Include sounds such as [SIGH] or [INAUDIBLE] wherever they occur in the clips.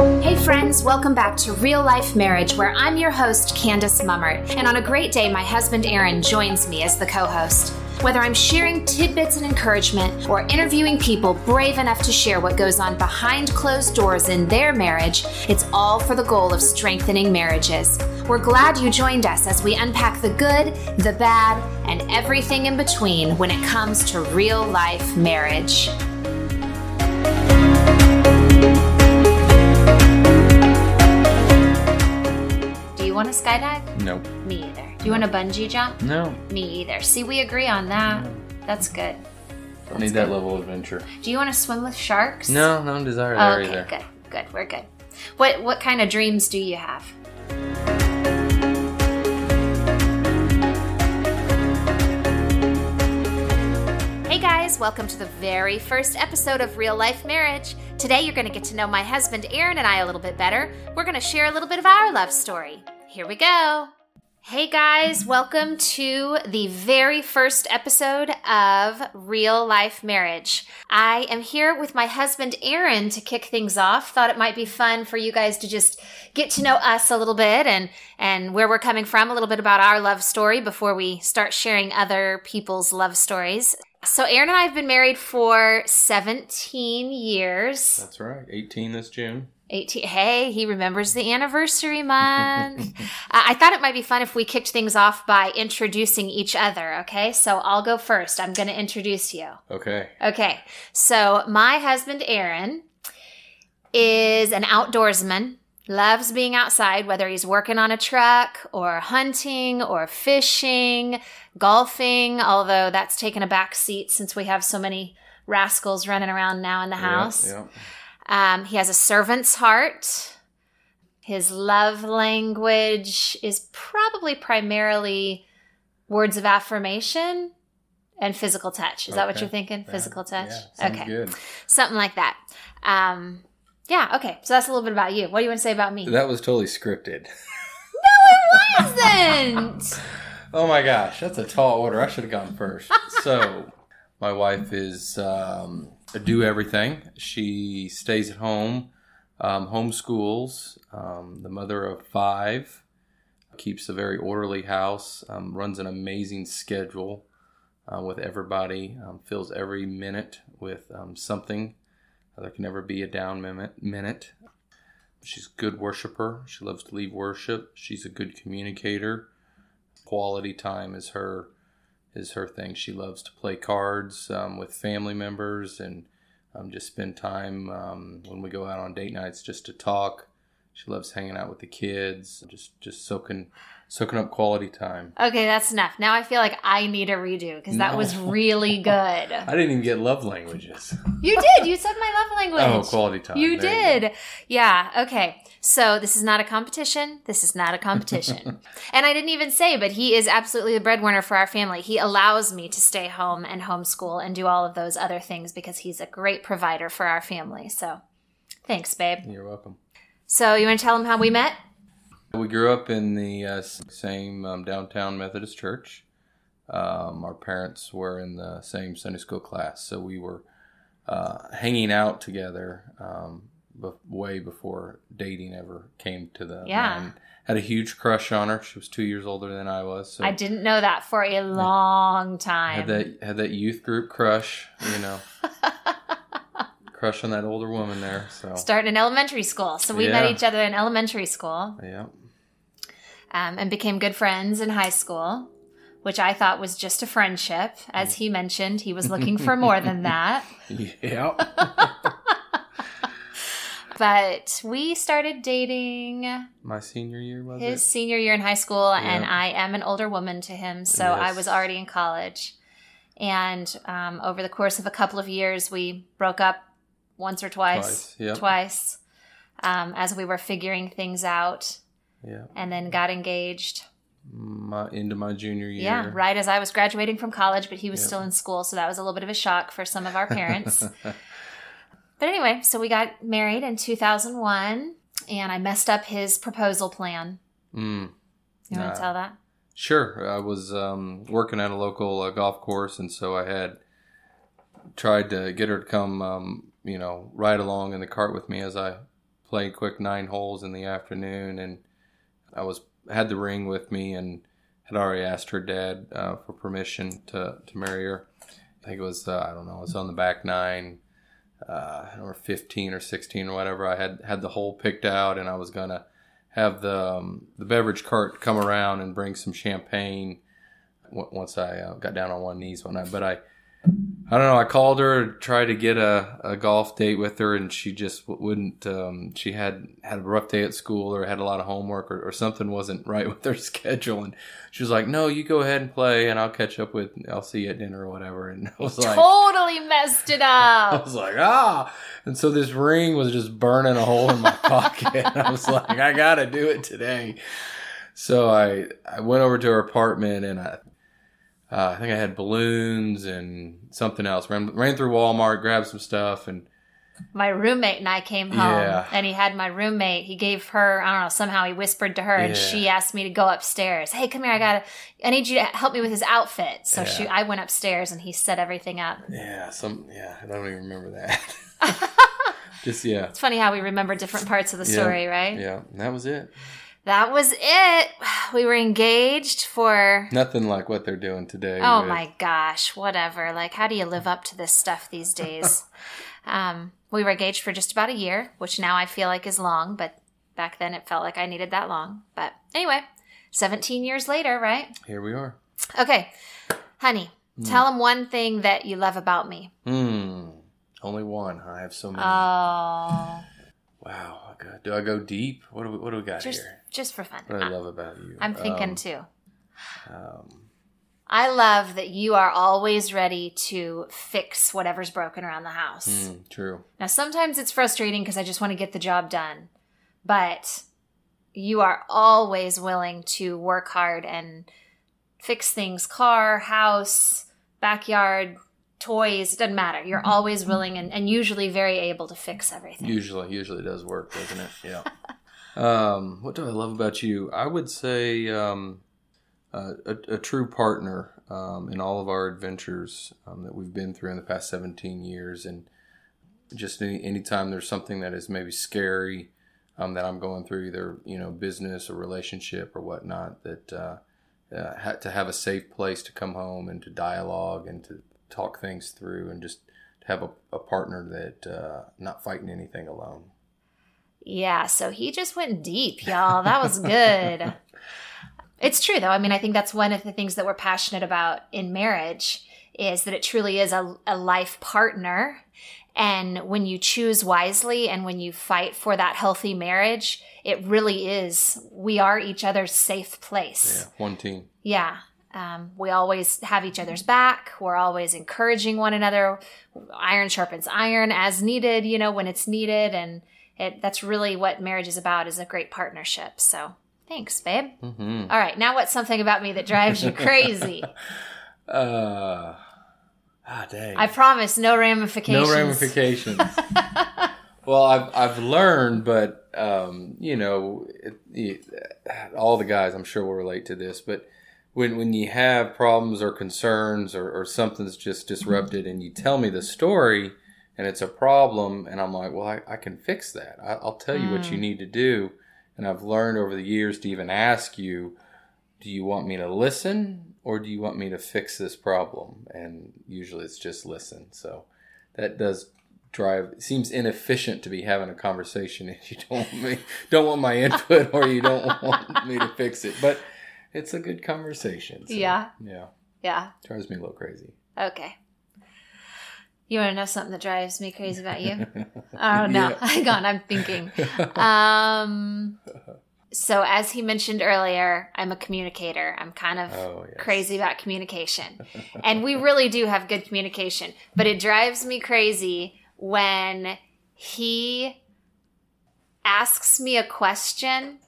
Hey friends, welcome back to Real Life Marriage, where I'm your host, Candace Mummert. And on a great day, my husband Aaron joins me as the co host. Whether I'm sharing tidbits and encouragement or interviewing people brave enough to share what goes on behind closed doors in their marriage, it's all for the goal of strengthening marriages. We're glad you joined us as we unpack the good, the bad, and everything in between when it comes to real life marriage. You want to skydive? Nope. Me either. Do you want to bungee jump? No. Me either. See, we agree on that. That's good. Don't need that level of adventure. Do you want to swim with sharks? No, no desire there okay, either. good, good. We're good. What what kind of dreams do you have? Hey guys, welcome to the very first episode of Real Life Marriage. Today you're going to get to know my husband Aaron and I a little bit better. We're going to share a little bit of our love story. Here we go. Hey guys, welcome to the very first episode of Real Life Marriage. I am here with my husband Aaron to kick things off. Thought it might be fun for you guys to just get to know us a little bit and and where we're coming from, a little bit about our love story before we start sharing other people's love stories. So Aaron and I have been married for 17 years. That's right. 18 this June. 18 hey he remembers the anniversary month. [LAUGHS] Uh, i thought it might be fun if we kicked things off by introducing each other okay? So i'll go first. I'm going to introduce you. Okay. okay so my husband aaron is an outdoorsman loves being outside whether he's working on a truck or hunting or fishing golfing although that's taken a back seat since we have so many rascals running around now in the house. Yeah, um, he has a servant's heart. His love language is probably primarily words of affirmation and physical touch. Is that what you're thinking? Physical touch? Yeah, okay. good. Something like that. Um, yeah, okay. So that's a little bit about you. What do you want to say about me? That was totally scripted. No, it wasn't. [LAUGHS] Oh my gosh, that's a tall order. I should have gone first. so, my wife is um, do everything. She stays at home, um, homeschools, um, the mother of five, keeps a very orderly house, um, runs an amazing schedule uh, with everybody, um, fills every minute with um, something. There can never be a down minute. minute. She's a good worshiper. She loves to lead worship. She's a good communicator quality time is her is her thing. She loves to play cards um, with family members and um, just spend time um, when we go out on date nights just to talk. She loves hanging out with the kids, just just soaking soaking up quality time. Okay, that's enough. Now I feel like I need a redo because that was really [LAUGHS] good. I didn't even get love languages. You did. You said my love [LAUGHS] oh, language. Oh, quality time. You There you did. Yeah. Okay. So this is not a competition. This is not a competition. [LAUGHS] and I didn't even say, but he is absolutely the breadwinner for our family. He allows me to stay home and homeschool and do all of those other things because he's a great provider for our family. So thanks, babe. You're welcome. So you want to tell him how we met? We grew up in the uh, same um, downtown Methodist church. Um, our parents were in the same Sunday school class, so we were uh, hanging out together um, be- way before dating ever came to the Yeah. mind. Had a huge crush on her. She was two years older than I was, so I didn't know that for a [LAUGHS] long time. had that had that youth group crush. You know, [LAUGHS] crush on that older woman there. So Started in elementary school. So we met each other in elementary school. yeah, um, and became good friends in high school, which I thought was just a friendship. As he mentioned, he was looking for more than [LAUGHS] that. yeah. [LAUGHS] But we started dating My senior year was his it? senior year in high school, and I am an older woman to him, so I was already in college. And um, over the course of a couple of years, we broke up once or twice, Twice, yep. twice, um, as we were figuring things out, Yeah. and then got engaged. my into my junior year. Yeah, right as I was graduating from college, but he was Yep. still in school, so that was a little bit of a shock for some of our parents. [LAUGHS] but anyway, so we got married in 2001, and I messed up his proposal plan. mm, You want Nah. to tell that? sure. I was um, working at a local uh, golf course, and so I had tried to get her to come, um, you know, ride along in the cart with me as I played quick nine holes in the afternoon, and I was had the ring with me and had already asked her dad uh, for permission to to marry her. I think it was uh, I don't know, it was on the back nine, uh, or fifteen or sixteen or whatever. I had had the hole picked out, and I was gonna have the um, the beverage cart come around and bring some champagne once I uh, got down on one knees one night. But I I don't know. I called her, tried to get a, a golf date with her, and she just wouldn't. Um, she had had a rough day at school, or had a lot of homework, or, or something wasn't right [LAUGHS] with her schedule. And she was like, "No, you go ahead and play, and I'll catch up with. I'll see you at dinner or whatever." And [LAUGHS] I was like, totally messed it up." [LAUGHS] I was like, ah. And so this ring was just burning a hole in my pocket. I was like, I gotta do it today. So I I went over to her apartment and I uh, I think I had balloons and something else. Ran, ran through Walmart, grabbed some stuff, and my roommate and I came home, Yeah. and he had my roommate. He gave her, I don't know, somehow he whispered to her, and she asked me to go upstairs. Hey, come here, I gotta, I need you to help me with his outfit. So she, I went upstairs, and he set everything up. yeah, some yeah, I don't even remember that. [LAUGHS] just yeah, It's funny how we remember different parts of the Yeah. story, right? yeah, and that was it. That was it. [SIGHS] We were engaged for. Nothing like what they're doing today. Oh with- my gosh, whatever. Like, how do you live up to this stuff these days? [LAUGHS] um, we were engaged for just about a year, which now I feel like is long, but back then it felt like I needed that long. But anyway, 17 years later, right? Here we are. Okay, honey, tell him one thing that you love about me. Hmm. Only one. I have so many. Oh, wow. Okay. Do I go deep? What do we, what do we got just here? just for fun. What I I- love about you? I'm thinking Um, too. um, I love that you are always ready to fix whatever's broken around the house. mm, true. Now, sometimes it's frustrating because I just want to get the job done, but you are always willing to work hard and fix things car, house, backyard, toys, it doesn't matter. You're always willing and, and usually very able to fix everything. Usually, usually does work, doesn't it? Yeah. [LAUGHS] um, what do I love about you? I would say um, uh, a, a true partner um, in all of our adventures um, that we've been through in the past 17 years, and just any anytime there's something that is maybe scary um, that I'm going through, either you know business or relationship or whatnot, that uh, uh, to have a safe place to come home and to dialogue and to talk things through, and just have a, a partner that uh, not fighting anything alone. Yeah, so he just went deep, y'all. That was [LAUGHS] good. it's true though. I mean, I think that's one of the things that we're passionate about in marriage is that it truly is a, a life partner. And when you choose wisely and when you fight for that healthy marriage, it really is, we are each other's safe place. Yeah, one team. Yeah. Um, we always have each other's back. We're always encouraging one another. Iron sharpens iron as needed, you know, when it's needed. And it, that's really what marriage is about is a great partnership. So thanks, babe. hmm All right. Now what's something about me that drives you [LAUGHS] crazy? Uh, ah, dang. I promise no ramifications. no ramifications. [LAUGHS] well, I've I've learned, but um, you know, it, it, all the guys I'm sure will relate to this. But when when you have problems or concerns or, or something's just mm-hmm. disrupted, and you tell me the story, and it's a problem, and I'm like, well, I, I can fix that. I, I'll tell you what you mm. need to do. And I've learned over the years to even ask you, do you want me to listen or do you want me to fix this problem? And usually it's just listen. So that does drive seems inefficient to be having a conversation if you don't want me don't want my input or you don't want me to fix it. But it's a good conversation. so, Yeah. Yeah. Yeah. Drives me a little crazy. Okay. You want to know something that drives me crazy about you? [LAUGHS] Oh no, [LAUGHS] hang on, I'm thinking. [LAUGHS] Um, so as he mentioned earlier, I'm a communicator. I'm kind of Oh, yes. crazy about communication, and we really do have good communication. But it drives me crazy when he asks me a question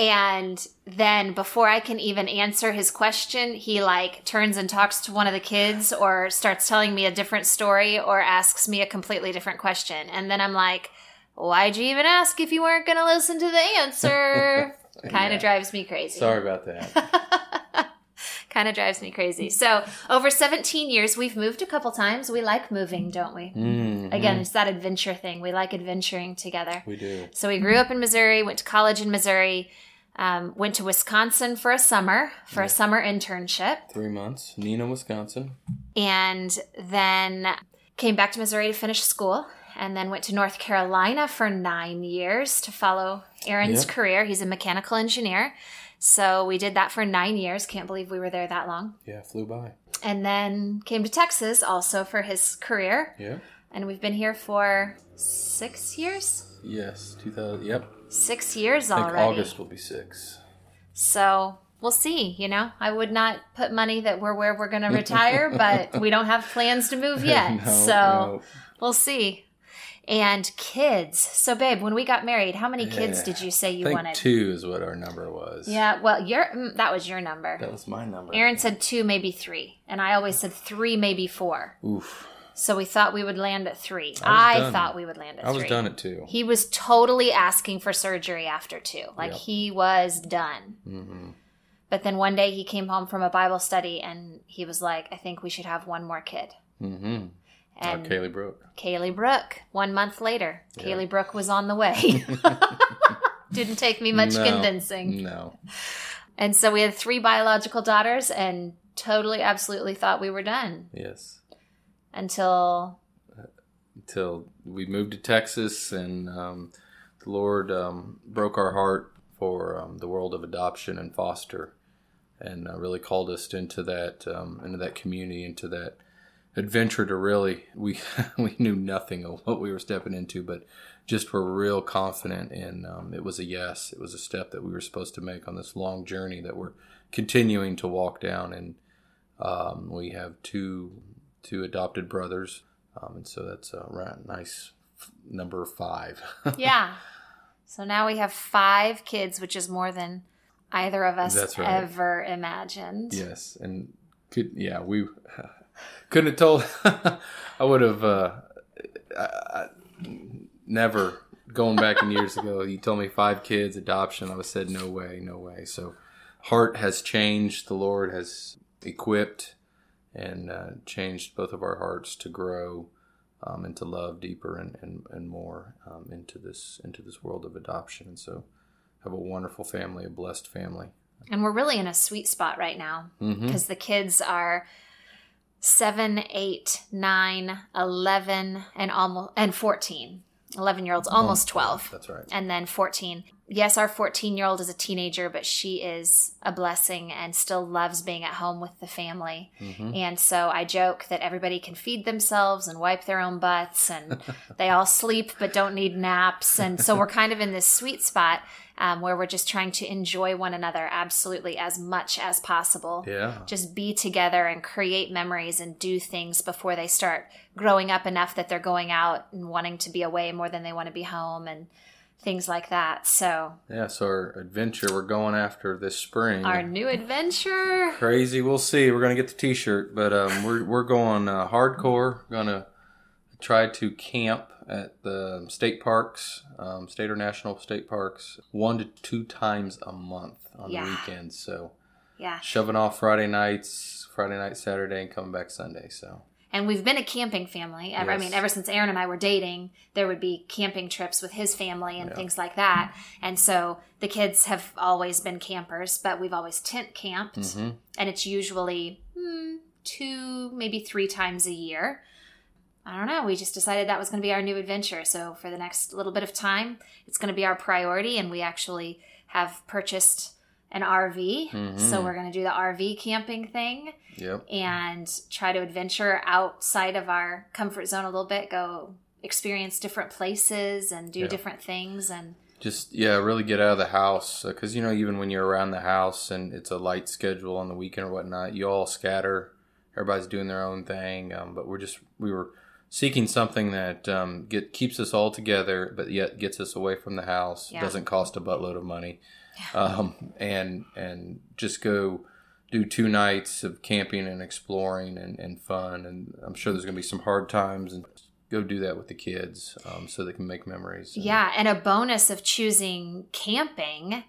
and then before I can even answer his question, he like turns and talks to one of the kids or starts telling me a different story or asks me a completely different question. And then I'm like, why'd you even ask if you weren't going to listen to the answer? kind [LAUGHS] Yeah. of drives me crazy. Sorry about that. [LAUGHS] kind of drives me crazy. So, over 17 years, we've moved a couple times. We like moving, don't we? mm, Again, it's that adventure thing. We like adventuring together. we do. So we grew up in Missouri, went to college in Missouri, um, went to Wisconsin for a summer, for a summer internship, Three months. Neenah, Wisconsin. and then came back to Missouri to finish school. And then went to North Carolina for nine years to follow Aaron's career. He's a mechanical engineer. So we did that for nine years. Can't believe we were there that long. Yeah, flew by. And then came to Texas also for his career. Yeah. And we've been here for six years? Yes. 2000. Yep. Six years already. August will be six. So we'll see. You know, I would not put money that we're where we're going to retire, [LAUGHS] but we don't have plans to move [LAUGHS] yet. No, so no. we'll see. And kids. So, babe, when we got married, how many kids Yeah. did you say I you think wanted? two is what our number was. Yeah, well, your mm, that was your number. That was my number. Aaron said two, maybe three, and I always said three, maybe four. Oof. So we thought we would land at three. I I, thought we would land at I was done at two. He was totally asking for surgery after two. Like Yep. he was done. hmm But then one day he came home from a Bible study and he was like, I think we should have one more kid. hmm And Kaylee Brooke. Kaylee Brooke, one month later, Yeah. Kaylee Brooke was on the way. [LAUGHS] [LAUGHS] Didn't take me much No. convincing. No. And so we had three biological daughters and totally, absolutely thought we were done Yes. Until, Until we moved to Texas and um, the Lord um, broke our heart for um, the world of adoption and foster, and uh, really called us into that um, into that community, into that adventure. To really, we [LAUGHS] we knew nothing of what we were stepping into, but just were real confident in um, it was a yes. It was a step that we were supposed to make on this long journey that we're continuing to walk down. And um, we have two two adopted brothers, um, and so that's a nice f- number five. [LAUGHS] yeah. So now we have five kids, which is more than either of us right. ever imagined. Yes, and could yeah we [LAUGHS] couldn't have told. [LAUGHS] I would have uh, I, I, never going back in years ago. You told me five kids adoption. I would have said no way, no way. So heart has changed. The Lord has equipped and uh, changed both of our hearts to grow. Um, and to love deeper and, and, and more um, into this into this world of adoption, and so have a wonderful family, a blessed family. And we're really in a sweet spot right now Mm-hmm. because the kids are seven, eight, nine, 11, and almost and 14. 11 year olds, almost 12. That's right. And then 14. Yes, our 14 year old is a teenager, but she is a blessing and still loves being at home with the family. Mhm. And so I joke that everybody can feed themselves and wipe their own butts, and [LAUGHS] they all sleep but don't need naps. And so we're kind of in this sweet spot um, where we're just trying to enjoy one another absolutely as much as possible. Yeah. Just be together and create memories and do things before they start growing up enough that they're going out and wanting to be away more than they want to be home and things like that. So, Yeah, so our adventure we're going after this spring. our new adventure. Crazy, we'll see. We're gonna get the T-shirt, but um, we're we're going uh, hardcore. We're gonna try to camp at the state parks, um, state or national state parks, one to two times a month on Yeah. the weekends. So Yeah. shoving off Friday nights, Friday night, Saturday, and coming back Sunday. So And we've been a camping family. Ever, I mean, ever since Aaron and I were dating, there would be camping trips with his family and Yeah. things like that. And so the kids have always been campers, but we've always tent camped. mhm. And it's usually hmm, two, maybe three times a year. I don't know. We just decided that was going to be our new adventure. So for the next little bit of time, it's going to be our priority. And we actually have purchased an RV. So Mhm. we're going to do the RV camping thing yep, and try to adventure outside of our comfort zone a little bit, go experience different places and do different things. And just yeah, really get out of the house because you know even when you're around the house and it's a light schedule on the weekend or whatnot, you all scatter. Everybody's doing their own thing, um, but we're just we were seeking something that um, get keeps us all together, but yet gets us away from the house. Yeah. Doesn't cost a buttload of money, um, and and just go do two nights of camping and exploring and, and fun. And I'm sure there's going to be some hard times and go do that with the kids um, so they can make memories. And- yeah, and a bonus of choosing camping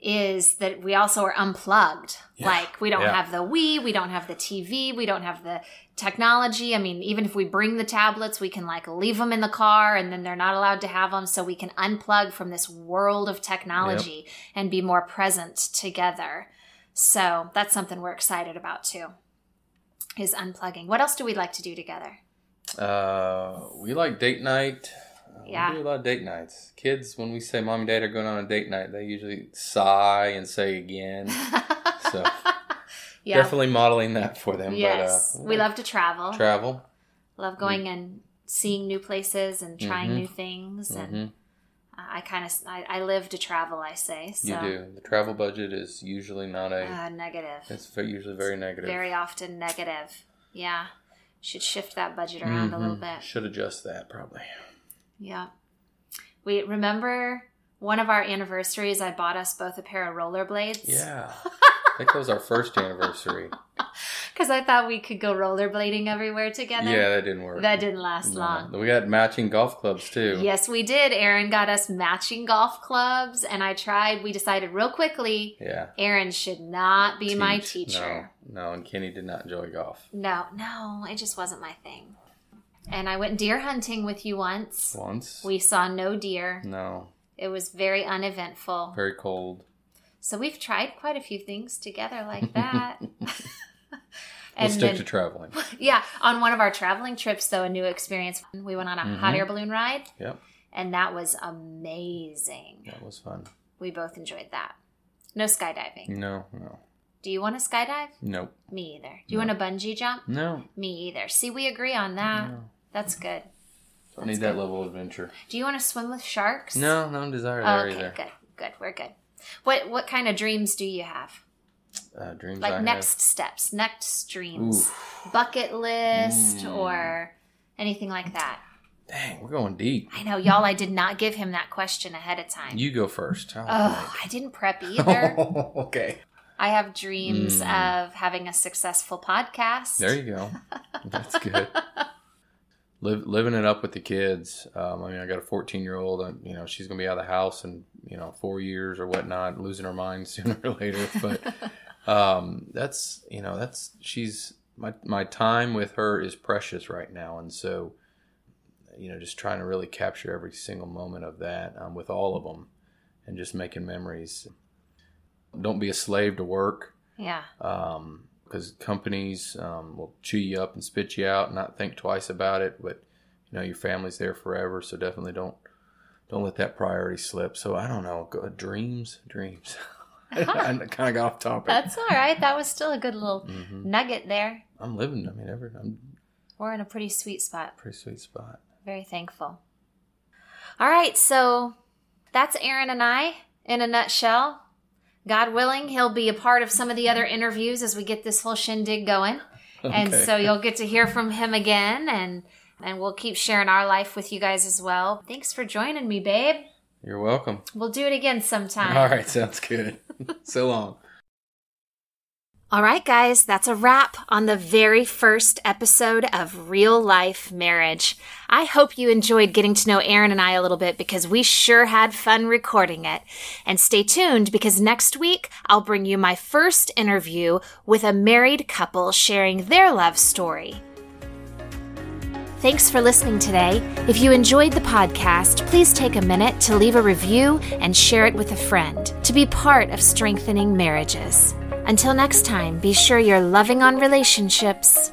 is that we also are unplugged. Yeah. Like we don't Yeah. have the Wii, we don't have the TV, we don't have the technology. I mean, even if we bring the tablets, we can like leave them in the car and then they're not allowed to have them. So we can unplug from this world of technology and be more present together. So that's something we're excited about too. Is unplugging. What else do we like to do together? Uh, we like date night. Uh, Yeah. We do a lot of date nights. Kids, when we say mom and dad are going on a date night, they usually sigh and say again. [LAUGHS] So [LAUGHS] yeah. definitely modeling that for them. Yes. But, uh, we love to travel. travel. love going and seeing new places and trying Mhm. new things and hmm I kind of I, I live to travel. I say so. You do. The travel budget is usually not a. Uh, negative. it's usually very negative. Very often negative. Yeah, should shift that budget around a little Mhm. bit. Should adjust that probably. Yeah. We remember one of our anniversaries. I bought us both a pair of rollerblades. Yeah. [LAUGHS] I think that was our first anniversary. [LAUGHS] Because I thought we could go rollerblading everywhere together. Yeah, that didn't work. That didn't last No. long. We got matching golf clubs too. Yes, we did. Aaron got us matching golf clubs, and I tried. We decided real quickly Yeah. Aaron should not be my teacher. No, no, and Kenny did not enjoy golf No, no, it just wasn't my thing. And I went deer hunting with you once. once. We saw no deer. no, It was very uneventful. very cold. So we've tried quite a few things together like [LAUGHS] that. [LAUGHS] [LAUGHS] We'll stick to traveling. yeah, on one of our traveling trips, though, a new experience. We went on a hot Mhm. air balloon ride, Yep, and that was amazing. that was fun. We both enjoyed that. No skydiving. No, no, Do you want to skydive? nope, Me either. Do you No. want to bungee jump? no. Me either. See, we agree on that. no. That's good. Don't need that level of adventure. Do you want to swim with sharks? No, no desire Oh, there okay, either. good, good. We're good. What what kind of dreams do you have? Uh, dreams Like I next steps, next dreams, Oof. bucket list, Mm. or anything like that. Dang, we're going deep. I know, y'all. I did not give him that question ahead of time. You go first. I'll oh, I didn't prep [LAUGHS] either. [LAUGHS] okay. I have dreams Mm. of having a successful podcast. There you go. That's good. [LAUGHS] Live, living it up with the kids. Um, I mean, I got a 14 year old, and you know, she's gonna be out of the house in you know four years or whatnot, losing her mind [LAUGHS] sooner or later. But [LAUGHS] um, that's you know, that's she's my my time with her is precious right now, and so you know, just trying to really capture every single moment of that um, with all of them, and just making memories. Don't be a slave to work yeah. um, because companies um, will chew you up and spit you out and not think twice about it. But you know your family's there forever, so definitely don't don't let that priority slip. So I don't know, go, dreams, dreams. [LAUGHS] I kind of got off topic. That's all right. That was still a good little hmm nugget there. I'm living. I mean, every I'm We're in a pretty sweet spot. pretty sweet spot. Very thankful. All right, so that's Aaron and I in a nutshell. God willing, he'll be a part of some of the other interviews as we get this whole shindig going. And so you'll get to hear from him again and and we'll keep sharing our life with you guys as well. Thanks for joining me, babe. You're welcome. We'll do it again sometime. All right, sounds good. [LAUGHS] so long. All right, guys, that's a wrap on the very first episode of Real Life Marriage. I hope you enjoyed getting to know Aaron and I a little bit because we sure had fun recording it. And stay tuned because next week I'll bring you my first interview with a married couple sharing their love story. Thanks for listening today. If you enjoyed the podcast, please take a minute to leave a review and share it with a friend to be part of strengthening marriages. Until next time, be sure you're loving on relationships